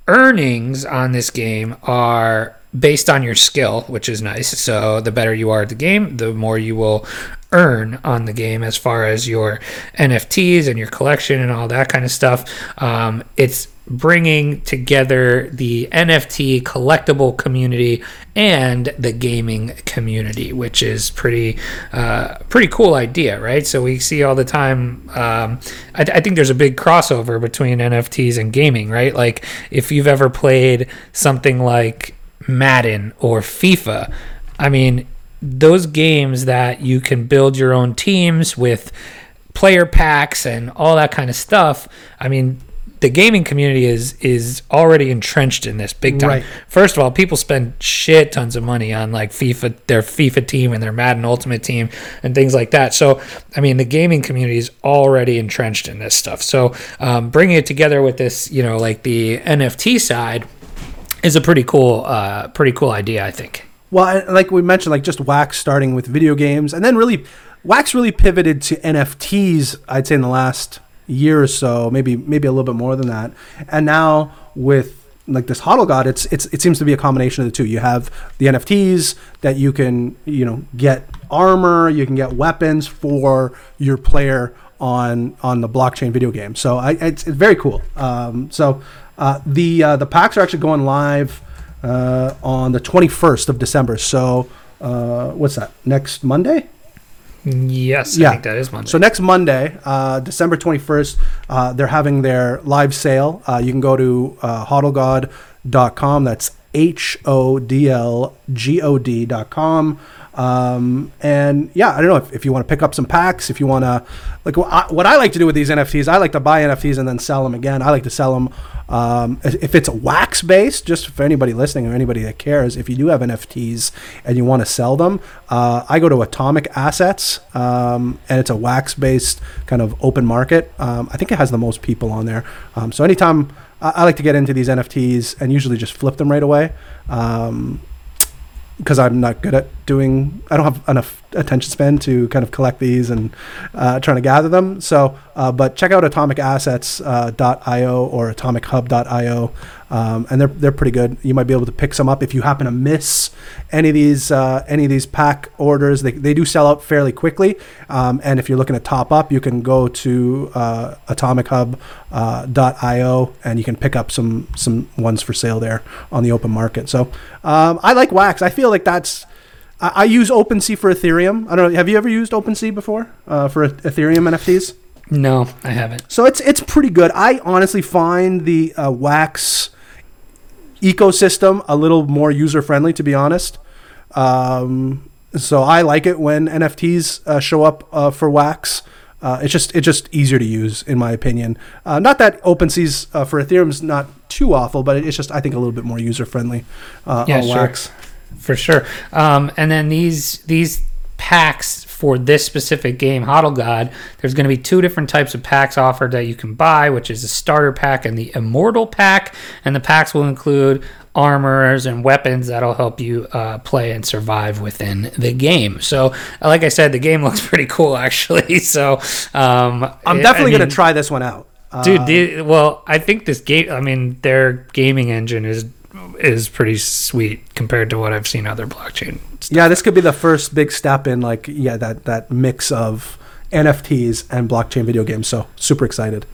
earnings on this game are based on your skill, which is nice. So the better you are at the game, the more you will earn on the game as far as your NFTs and your collection and all that kind of stuff. Um, it's bringing together the NFT collectible community and the gaming community, which is pretty uh, pretty cool idea, right? So we see all the time. Um, I, I think there's a big crossover between NFTs and gaming, right? Like if you've ever played something like Madden or FIFA, I mean, those games that you can build your own teams with player packs and all that kind of stuff. I mean, the gaming community is is already entrenched in this big time. Right. First of all, people spend shit tons of money on like FIFA, their FIFA team and their Madden Ultimate team and things like that. So, I mean, the gaming community is already entrenched in this stuff. So, um, bringing it together with this, you know, like the NFT side, is a pretty cool, uh, pretty cool idea, I think. Well, like we mentioned, like just Wax starting with video games, and then really, Wax really pivoted to NFTs. I'd say in the last year or so, maybe maybe a little bit more than that. And now with like this Hodl God, it's it's it seems to be a combination of the two. You have the NFTs that you can you know get armor, you can get weapons for your player on on the blockchain video game. So I, it's, it's very cool. Um, so uh, the uh, the packs are actually going live uh, on the 21st of December. So uh, what's that? Next Monday? Yes, I Yeah. think that is Monday. So next Monday, uh, December 21st, uh, they're having their live sale. Uh, you can go to uh, hodlgod.com. That's H O D L G O D.com. Um, and yeah, I don't know if, if you want to pick up some packs, if you want to, like what I, what I like to do with these NFTs, I like to buy NFTs and then sell them again. I like to sell them. Um, if it's wax based, just for anybody listening or anybody that cares, if you do have NFTs and you want to sell them, uh, I go to Atomic Assets, um, and it's a wax based kind of open market. Um, I think it has the most people on there. Um, so anytime I, I like to get into these NFTs and usually just flip them right away. Um, because I'm not good at doing. I don't have enough attention span to kind of collect these and uh, trying to gather them. So, uh, but check out atomicassets.io or atomichub.io, um, and they're they're pretty good. You might be able to pick some up if you happen to miss any of these uh, any of these pack orders. They, they do sell out fairly quickly, um, and if you're looking to top up, you can go to uh, atomichub.io and you can pick up some some ones for sale there on the open market. So um, I like Wax. I feel like that's. I, I use OpenSea for Ethereum. I don't know. Have you ever used OpenSea before uh, for Ethereum NFTs? no, I haven't. So it's it's pretty good. I honestly find the uh, Wax ecosystem a little more user friendly, to be honest. Um, so I like it when NFTs uh, show up uh, for Wax. Uh, it's just it's just easier to use, in my opinion. Uh, not that OpenSea's uh, for Ethereum is not too awful, but it's just I think a little bit more user friendly uh, Yeah, on sure. Wax. for sure. Um, and then these these packs for this specific game, Hodl God, there's going to be two different types of packs offered that you can buy, which is the starter pack and the immortal pack. And the packs will include armors and weapons that'll help you uh, play and survive within the game. So, uh, like I said, the game (laughs) looks pretty cool actually. (laughs) So, um, I'm definitely I going to try this one out. Uh, Dude, the, well, I think this game. I mean, their gaming engine is is pretty sweet compared to what I've seen other blockchain. Stuff. Yeah, this could be the first big step in like yeah that that mix of NFTs and blockchain video games. So super excited.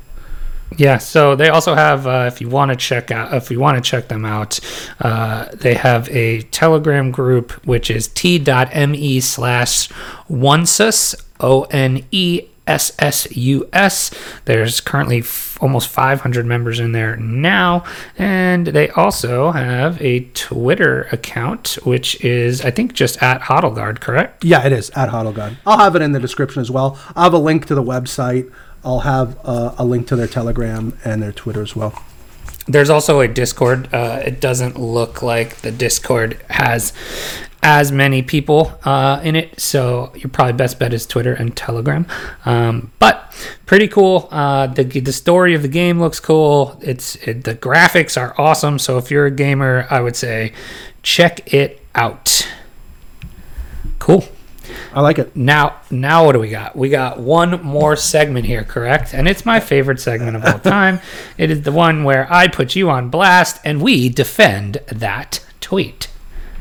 Yeah. So they also have, uh, if you want to check out, if you want to check them out, uh, they have a Telegram group which is t.me slash onesus o n e s s u s. There's currently f- almost 500 members in there now, and they also have a Twitter account which is, I think, just at HODLGod, correct? Yeah, it is at HODLGod. I'll have it in the description as well. I'll have a link to the website. I'll have uh, a link to their Telegram and their Twitter as well. There's also a Discord. Uh, it doesn't look like the Discord has as many people uh, in it, so your probably best bet is Twitter and Telegram. Um, but pretty cool. Uh, the the story of the game looks cool. It's it, the graphics are awesome. So if you're a gamer, I would say check it out. Cool. I like it. Now, now what do we got? We got one more segment here, correct? And it's my favorite segment of all (laughs) time. it is the one where I put you on blast and we defend that tweet.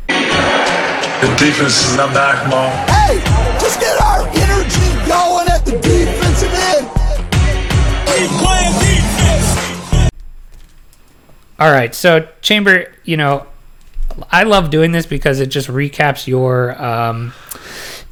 The defense is not back, Mom. Hey, just get our energy going at the defensive end. Keep playing defense. All right, so Chamber, you know, I love doing this because it just recaps your um,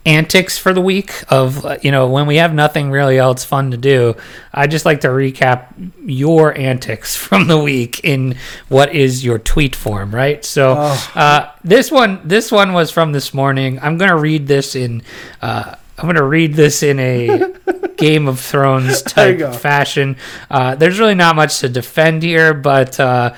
antics for the week of you know when we have nothing really else fun to do. I just like to recap your antics (laughs) from the week in what is your tweet form, right? So uh, this one, this one was from this morning. I'm gonna read this in. Uh, I'm gonna read this in a (laughs) Game of Thrones type fashion. Uh, there's really not much to defend here, but uh,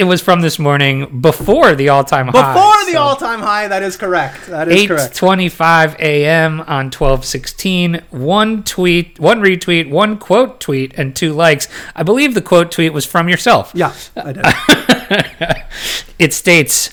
it was from this morning before the all-time high. Before the so all-time high, that is correct. That is correct. 8:25 a.m. on 12:16. One tweet, one retweet, one quote tweet, and two likes. I believe the quote tweet was from yourself. Yeah, I did. (laughs) It states.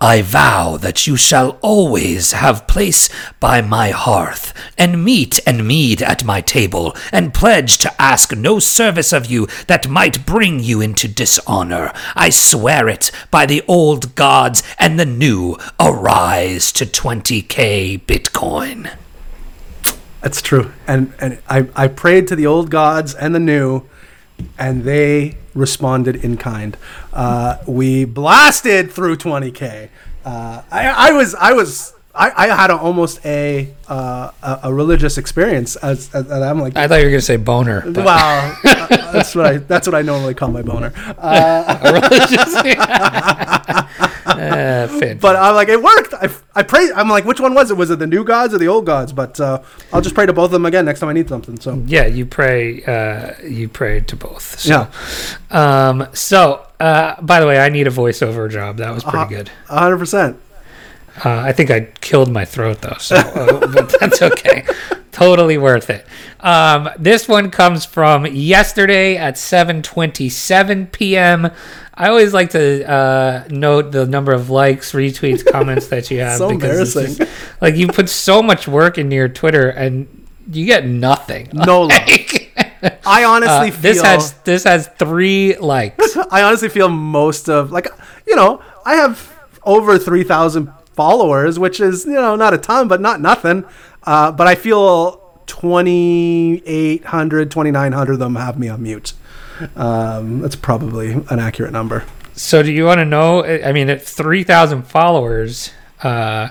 I vow that you shall always have place by my hearth, and meat and mead at my table, and pledge to ask no service of you that might bring you into dishonor. I swear it by the old gods and the new. Arise to 20k Bitcoin. That's true. And and I, I prayed to the old gods and the new, and they responded in kind. Uh, we blasted through 20k. Uh, I, I was I was I, I had a, almost a, uh, a a religious experience as, as, as I'm like I thought you were gonna say boner. But wow uh, that's what I that's what I normally call my boner (laughs) (laughs) uh, but I'm like it worked I, I pray I'm like which one was it was it the new gods or the old gods but uh, I'll just pray to both of them again next time I need something so yeah, you pray. Uh, you pray to both. So. yeah Um. So, uh, by the way, I need a voiceover job. That was pretty Uh-huh. good. hundred percent Uh, I think I killed my throat though, so uh, (laughs) but that's okay. totally worth it. Um, this one comes from yesterday at 7:27 p.m. I always like to uh, note the number of likes, retweets, (laughs) comments that you have. So embarrassing. just- like you put so much work into your Twitter and you get nothing. No (laughs) love. I honestly Uh, feel this has this has three likes. (laughs) I honestly feel most of like you know I have over three thousand followers, which is you know not a ton, but not nothing. Uh, but I feel 2,800, 2,900 of them have me on mute. Um, that's probably an accurate number. So do you want to know? I mean, at three thousand followers, uh,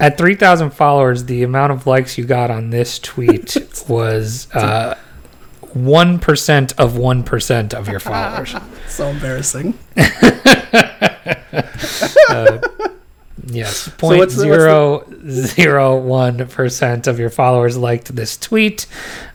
at three thousand followers, the amount of likes you got on this tweet (laughs) was uh, one of one percent of your followers. (laughs) So embarrassing. (laughs) Yes, point the- what's the- zero zero one percent of your followers liked this tweet,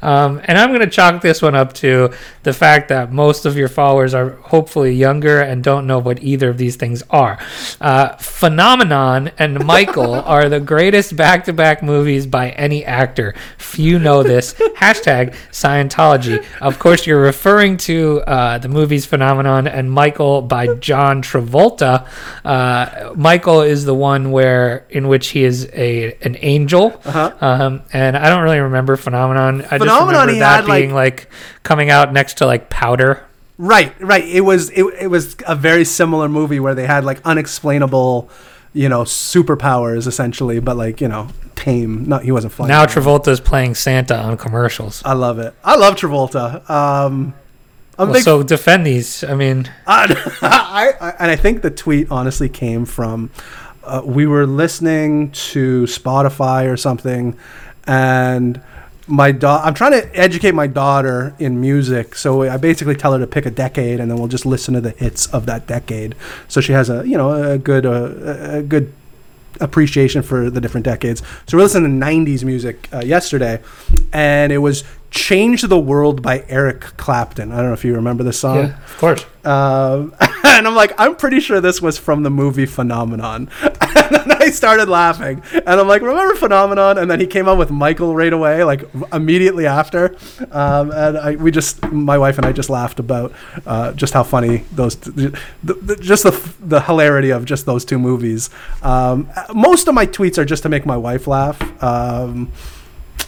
um, and I'm going to chalk this one up to the fact that most of your followers are hopefully younger and don't know what either of these things are. Uh, Phenomenon and Michael (laughs) are the greatest back-to-back movies by any actor. Few know this. (laughs) Hashtag Scientology. Of course, you're referring to uh, the movies Phenomenon and Michael by John Travolta. Uh, Michael is the one where in which he is a an angel, um, and I don't really remember Phenomenon. I Uh-huh. Phenomenon, just remember that had, being like coming out next to like Powder. Right, right. It was it, it was a very similar movie where they had like unexplainable, you know, superpowers essentially, but like you know, tame. Not he wasn't flying. Now. Travolta's playing Santa on commercials. I love it. I love Travolta. Um, Well, big so defend these. I mean, (laughs) I, I and I think the tweet honestly came from uh, we were listening to Spotify or something, and my daughter. I'm trying to educate my daughter in music, so I basically tell her to pick a decade, and then we'll just listen to the hits of that decade. So she has a you know a good uh, a good appreciation for the different decades. So we're listening to 90s music uh, yesterday, and it was Change the World by Eric Clapton. I don't know if you remember this song. yeah, of course. Um, (laughs) and I'm like, I'm pretty sure this was from the movie Phenomenon. (laughs) And then I started laughing. And I'm like, remember Phenomenon? And then he came out with Michael right away, like immediately after. Um, and I, we just, my wife and I just laughed about uh, just how funny those, the, the, just the, the hilarity of just those two movies. Um, most of my tweets are just to make my wife laugh. Um,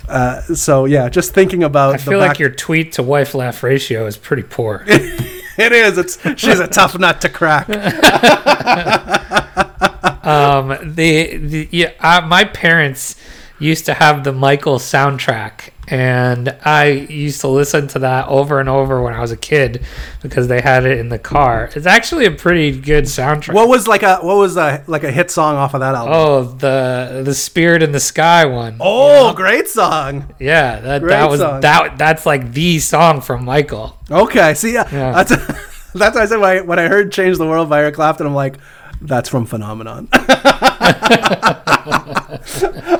uh, so yeah, just thinking about I the feel like your tweet to wife laugh ratio is pretty poor. (laughs) it is. It's she's a tough nut to crack. (laughs) um, the, the yeah, uh, my parents used to have the Michael soundtrack, and I used to listen to that over and over when I was a kid because they had it in the car. It's actually a pretty good soundtrack. What was like a what was a like a hit song off of that album? Oh, the the Spirit in the Sky one. Oh, great song. yeah, that great that was song. that that's like the song from Michael. Okay, see, yeah, Yeah. that's (laughs) that's why I said when I, when I heard "Change the World" by Eric Clapton, I'm like, that's from Phenomenon. (laughs)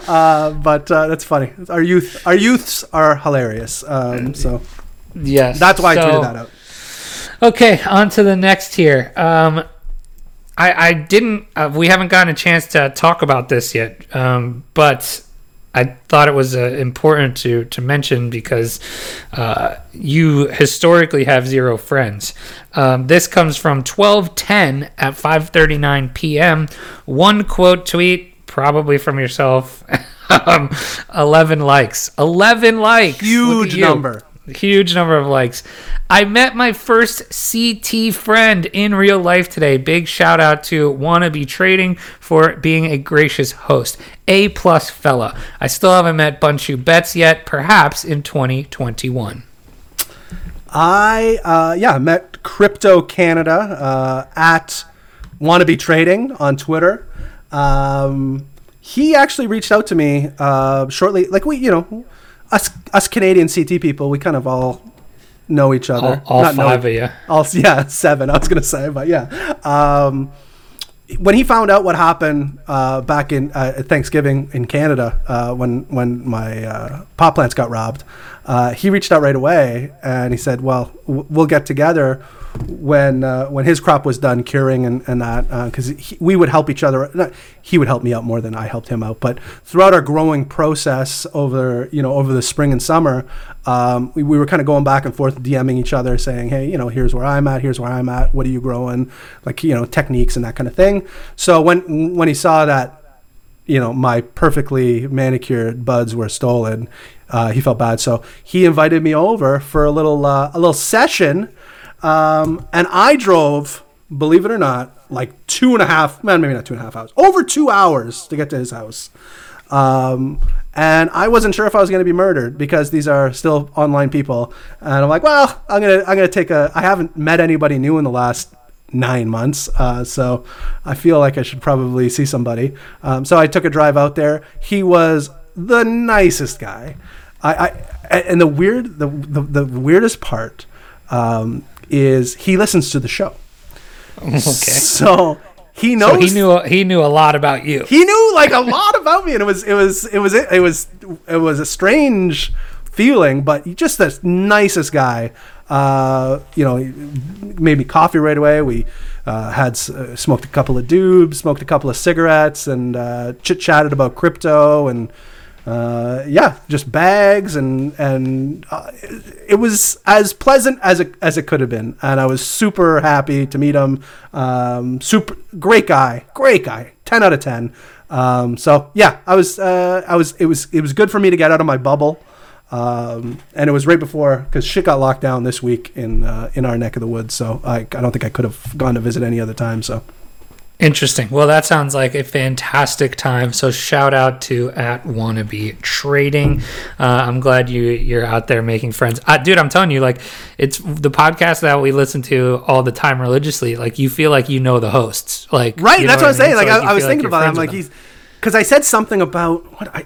uh, but uh, that's funny. Our youth, our youths are hilarious. Um, so Yes, that's why I tweeted that out. Okay, on to the next here. Um, I, I didn't. Uh, we haven't gotten a chance to talk about this yet, um, but I thought it was uh, important to to mention because uh, you historically have zero friends. Um, this comes from twelve ten at five thirty nine p.m. One quote tweet, probably from yourself. (laughs) um, Eleven likes. Eleven likes. Look at Huge number. Huge number of likes. I met my first CT friend in real life today. Big shout out to Wannabe Trading for being a gracious host. A plus fella. I still haven't met Bunshu Betts yet, perhaps in 2021. I uh, yeah met Crypto Canada uh, at Wannabe Trading on Twitter. Um, he actually reached out to me uh, shortly. Like we, you know, us us Canadian CT people, we kind of all know each other. All- all Not know- five of you. All (laughs) yeah, seven. I was gonna say, but yeah. Um, when he found out what happened uh, back in uh, Thanksgiving in Canada, uh, when when my uh, pot plants got robbed, uh, he reached out right away and he said, "Well, w- we'll get together when uh, when his crop was done curing and, and that because we would help each other. Not, he would help me out more than I helped him out, but throughout our growing process over you know over the spring and summer, um, we, we were kind of going back and forth, DMing each other, saying, "Hey, you know, here's where I'm at. Here's where I'm at. What are you growing? Like, you know, techniques and that kind of thing." So when when he saw that, you know, my perfectly manicured buds were stolen, uh, he felt bad. So he invited me over for a little uh, a little session, um, and I drove, believe it or not, like two and a half, man, maybe not two and a half hours, over two hours to get to his house. Um, and I wasn't sure if I was going to be murdered because these are still online people. And I'm like, well, I'm gonna I'm gonna take a. I haven't met anybody new in the last nine months, uh, so I feel like I should probably see somebody. Um, so I took a drive out there. He was the nicest guy. I, I and the weird the the, the weirdest part um, is he listens to the show. (laughs) Okay. So he knows So he knew he knew a lot about you. he knew like a lot about me and it was it was it was it was it was a strange feeling but just the nicest guy uh you know he made me coffee right away we uh, had uh, smoked a couple of dubs smoked a couple of cigarettes and uh, chit chatted about crypto and uh, yeah, just bags and and uh, it was as pleasant as it as it could have been, and I was super happy to meet him. Um, super great guy, great guy, ten out of ten. Um, so yeah, I was uh, I was it was it was good for me to get out of my bubble, um, and it was right before because shit got locked down this week in uh, in our neck of the woods. So I I don't think I could have gone to visit any other time. So Interesting. Well, that sounds like a fantastic time. So shout out to at wannabe trading. Uh, I'm glad you you're out there making friends, uh, dude. I'm telling you, like it's the podcast that we listen to all the time religiously. Like you feel like you know the hosts, like Right, that's what, I'm I saying. Like, So, I, I was thinking about it. I'm like, he's because I said something about what I.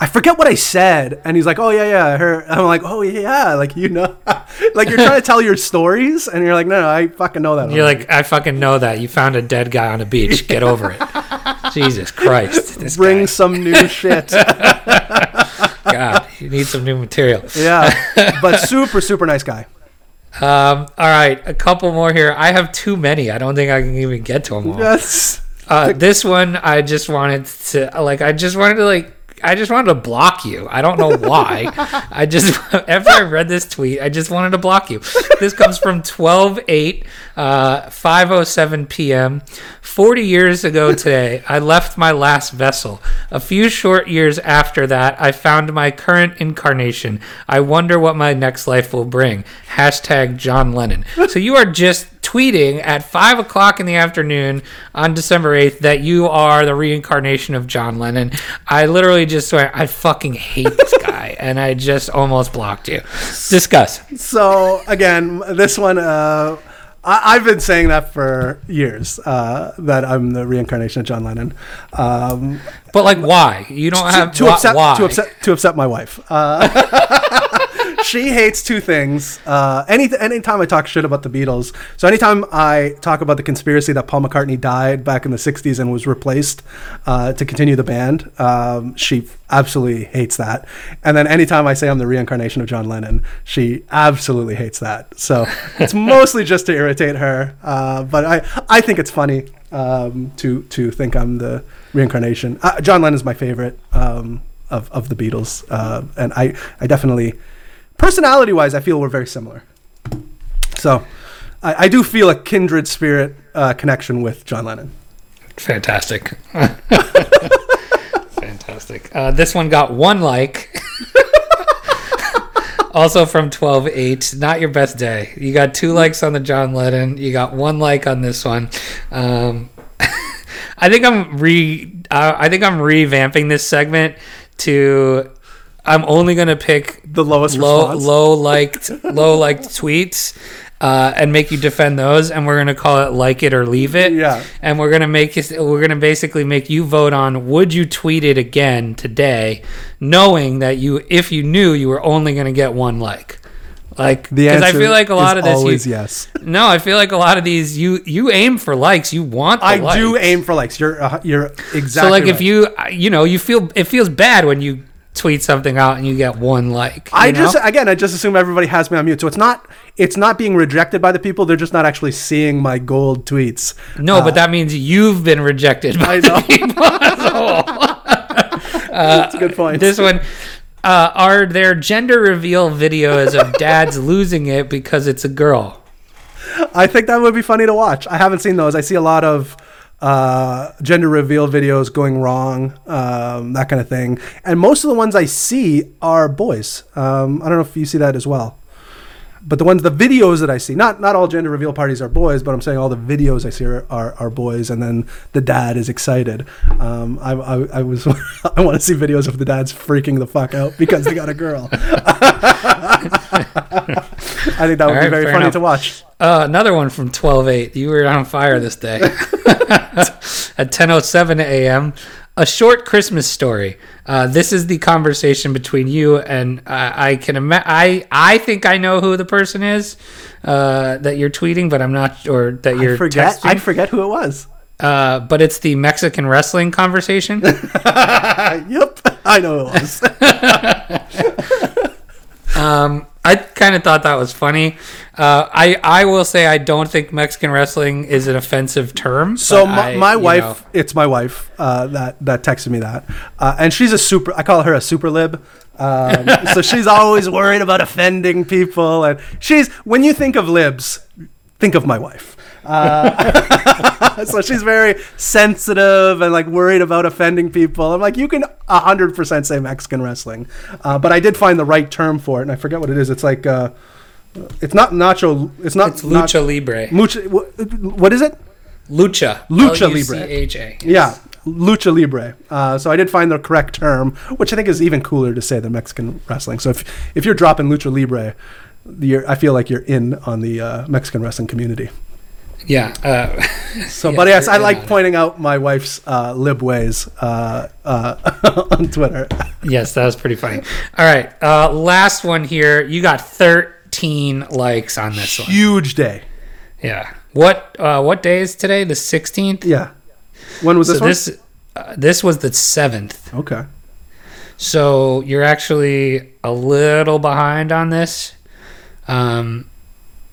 I forget what I said, and he's like, "Oh yeah, yeah." I heard. I'm like, "Oh yeah, like you know, (laughs) like you're trying to tell your stories, and you're like, no, no, I fucking know that." You're like, I fucking know that. You found a dead guy on a beach. Get over it. (laughs) Jesus Christ. This bring guy. some new shit. (laughs) God, you need some new material. yeah, but super, super nice guy. Um, all right, a couple more here. I have too many. I don't think I can even get to them all. Yes. Uh, this one, I just wanted to like. I just wanted to like. I just wanted to block you. I don't know why. I just (laughs) after I read this tweet, I just wanted to block you. This comes from 12 8, uh, 5:07 p.m. 40 years ago today, I left my last vessel. A few short years after that, I found my current incarnation. I wonder what my next life will bring. Hashtag John Lennon. So you are just tweeting at five o'clock in the afternoon on December 8th that you are the reincarnation of John Lennon. I literally just swear, I fucking hate this (laughs) guy, and I just almost blocked you. Discuss. So again, this one, uh, I, I've been saying that for years uh, that I'm the reincarnation of John Lennon. Um, But like, why? You don't have to why? upset why? to upset to upset my wife. Uh, (laughs) she hates two things. Uh, any anytime I talk shit about the Beatles, so anytime I talk about the conspiracy that Paul McCartney died back in the '60s and was replaced uh, to continue the band, um, she absolutely hates that. And then anytime I say I'm the reincarnation of John Lennon, she absolutely hates that. So (laughs) it's mostly just to irritate her. Uh, but I I think it's funny um, to to think I'm the reincarnation. Uh, John is my favorite um, of of the Beatles, uh, and I I definitely personality wise I feel we're very similar. So I, I do feel a kindred spirit uh, connection with John Lennon. Fantastic. (laughs) Fantastic. Uh, this one got one like. (laughs) also from 12-8. Not your best day. You got two likes on the John Lennon. You got one like on this one. Um, (laughs) I think I'm re. Uh, I think I'm revamping this segment to. I'm only gonna pick The lowest low response. low (laughs) liked low liked tweets uh, and make you defend those, and we're gonna call it like it or leave it. Yeah. And we're gonna make it. We're gonna basically make you vote on would you tweet it again today, knowing that you, if you knew you were only gonna get one like. Like, The because answer I feel like a lot is of this, always you, yes. no, I feel like a lot of these, you you aim for likes, you want. The I do aim for likes. You're uh, you're exactly. So like if you you know you feel it feels bad when you tweet something out and you get one like. I know? just again, I just assume everybody has me on mute, so it's not it's not being rejected by the people. They're just not actually seeing my gold tweets. no, but that means you've been rejected. By I know. (laughs) (laughs) That's a good point. this one. Uh, are there gender reveal videos of dads (laughs) losing it because it's a girl? I think that would be funny to watch. I haven't seen those. I see a lot of uh, gender reveal videos going wrong, um, that kind of thing. And most of the ones I see are boys. Um, I don't know if you see that as well. But the ones, the videos that I see, not not all gender reveal parties are boys, but I'm saying all the videos I see are, are, are boys, and then the dad is excited. Um, I, I, I was (laughs) I want to see videos of the dads freaking the fuck out because they got a girl. (laughs) (laughs) I think that would All be right, very funny enough. to watch. Uh, another one from twelve eight. You were on fire this day. (laughs) At ten oh seven a.m. A short Christmas story. Uh, this is the conversation between you and uh, I can ima- I I think I know who the person is uh, that you're tweeting, but I'm not or that you're I forget. texting. I forget who it was. uh, but it's the Mexican wrestling conversation. (laughs) yep, I know who it was. (laughs) Um, I kind of thought that was funny. Uh, I I will say I don't think Mexican wrestling is an offensive term. So my, I, my wife, know- it's my wife uh, that that texted me that, uh, and she's a super. I call her a super lib. Um, (laughs) so she's always worried about offending people, and she's when you think of libs, think of my wife. Uh, (laughs) so she's very sensitive and like worried about offending people. I'm like, you can hundred percent say Mexican wrestling, uh, but I did find the right term for it, and I forget what it is. It's like, uh, it's not nacho. It's not it's lucha libre. Mucha, wh- what is it? Lucha. Lucha libre. L-U-C-H-A. Yeah, lucha libre. Uh, so I did find the correct term, which I think is even cooler to say than Mexican wrestling. So if if you're dropping lucha libre, you're, I feel like you're in on the uh, Mexican wrestling community. Yeah. Uh, So, (laughs) Yeah, but yes, I like pointing out my wife's uh, lib ways uh, uh, (laughs) on Twitter. yes, that was pretty funny. All right. Uh, last one here. You got 13 likes on this one. Huge day. Yeah. What uh, what day is today? The 16th. Yeah. When was this so one? this uh, this was the seventh. okay. So you're actually a little behind on this. Um,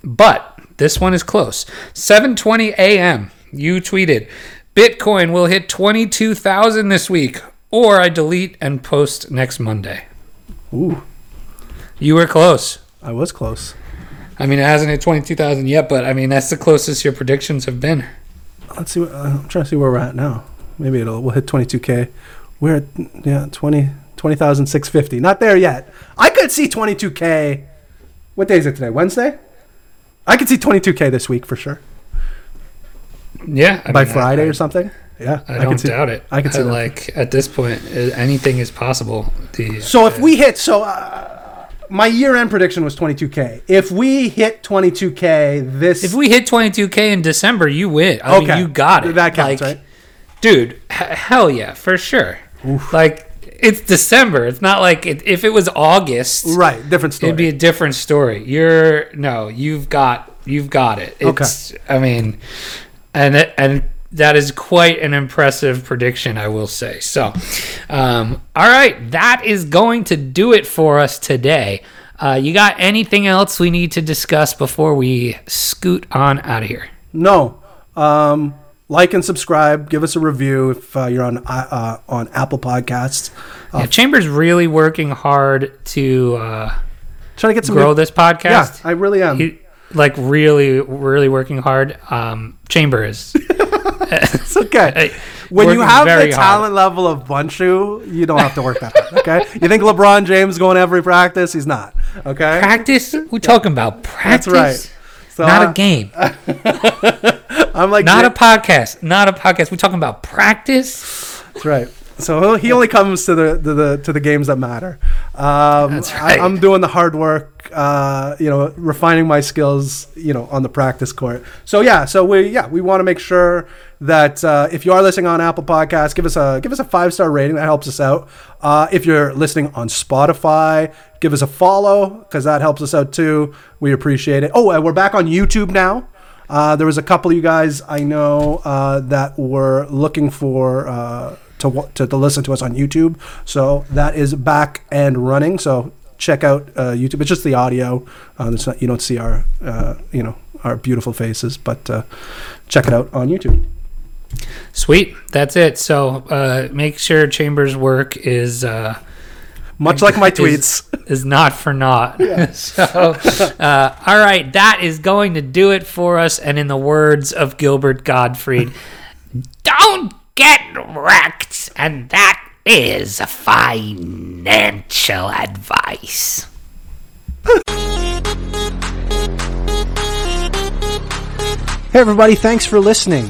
but this one is close. 7:20 a.m. You tweeted, "Bitcoin will hit 22,000 this week, or I delete and post next Monday." Ooh, You were close. I was close. I mean, it hasn't hit 22,000 yet, but I mean, that's the closest your predictions have been. Let's see. What, uh, I'm trying to see where we're at now. Maybe it'll we'll hit 22k. We're at yeah 20 20,650. Not there yet. I could see 22k. What day is it today? Wednesday. I could see 22k this week for sure. Yeah, I By mean, Friday I, or something. Yeah, I, don't see- doubt it. I could see that. like at this point, uh, anything is possible. The So if we hit, so uh, my year-end prediction was 22k. If we hit 22k, this If we hit 22k in December, you win. I mean, Okay. you got it. That counts, Like, right? Dude, h- hell yeah, for sure. Like, it's December. It's not like it, if it was August, right, different story. it'd be a different story. You're no, you've got you've got it. It's I mean, and and that is quite an impressive prediction, I will say. So, um, all right, that is going to do it for us today. Uh, you got anything else we need to discuss before we scoot on out of here? No. Um, like and subscribe. Give us a review if uh, you're on uh, uh, on Apple Podcasts. Uh, Yeah, Chambers really working hard to uh, trying to get some grow new- this Yeah, podcast. I really am. He, like really, really working hard. Um, Chamber is (laughs) (laughs) it's okay. When you have the hard. talent level of Bunchu, you don't have to work that hard. Okay. (laughs) You think LeBron James going every practice? He's not. Okay. practice. We're talking about practice. right. So not a game. I'm like Not a podcast. Not a podcast. We're talking about practice. That's right. So he only comes to the to the to the games that matter. Um, That's I, right. I'm doing the hard work. uh, you know, refining my skills, you know, on the practice court. So yeah, so we yeah we want to make sure that uh, if you are listening on Apple Podcasts, give us a give us a five star rating. That helps us out. Uh, if you're listening on Spotify, give us a follow because that helps us out too. We appreciate it. Oh, and we're back on YouTube now. Uh, there was a couple of you guys I know uh, that were looking for uh, to, to to listen to us on YouTube. So that is back and running. So check out uh, YouTube. It's just the audio. Uh, it's not, you don't see our uh, you know our beautiful faces, but check it out on YouTube. Sweet. That's it. So make sure Chambers' work is. Much like my tweets. Is, not for naught. (laughs) (laughs) so, uh, all right, that is going to do it for us. And in the words of Gilbert Gottfried, don't get wrecked. And that is financial advice. Hey, everybody, thanks for listening.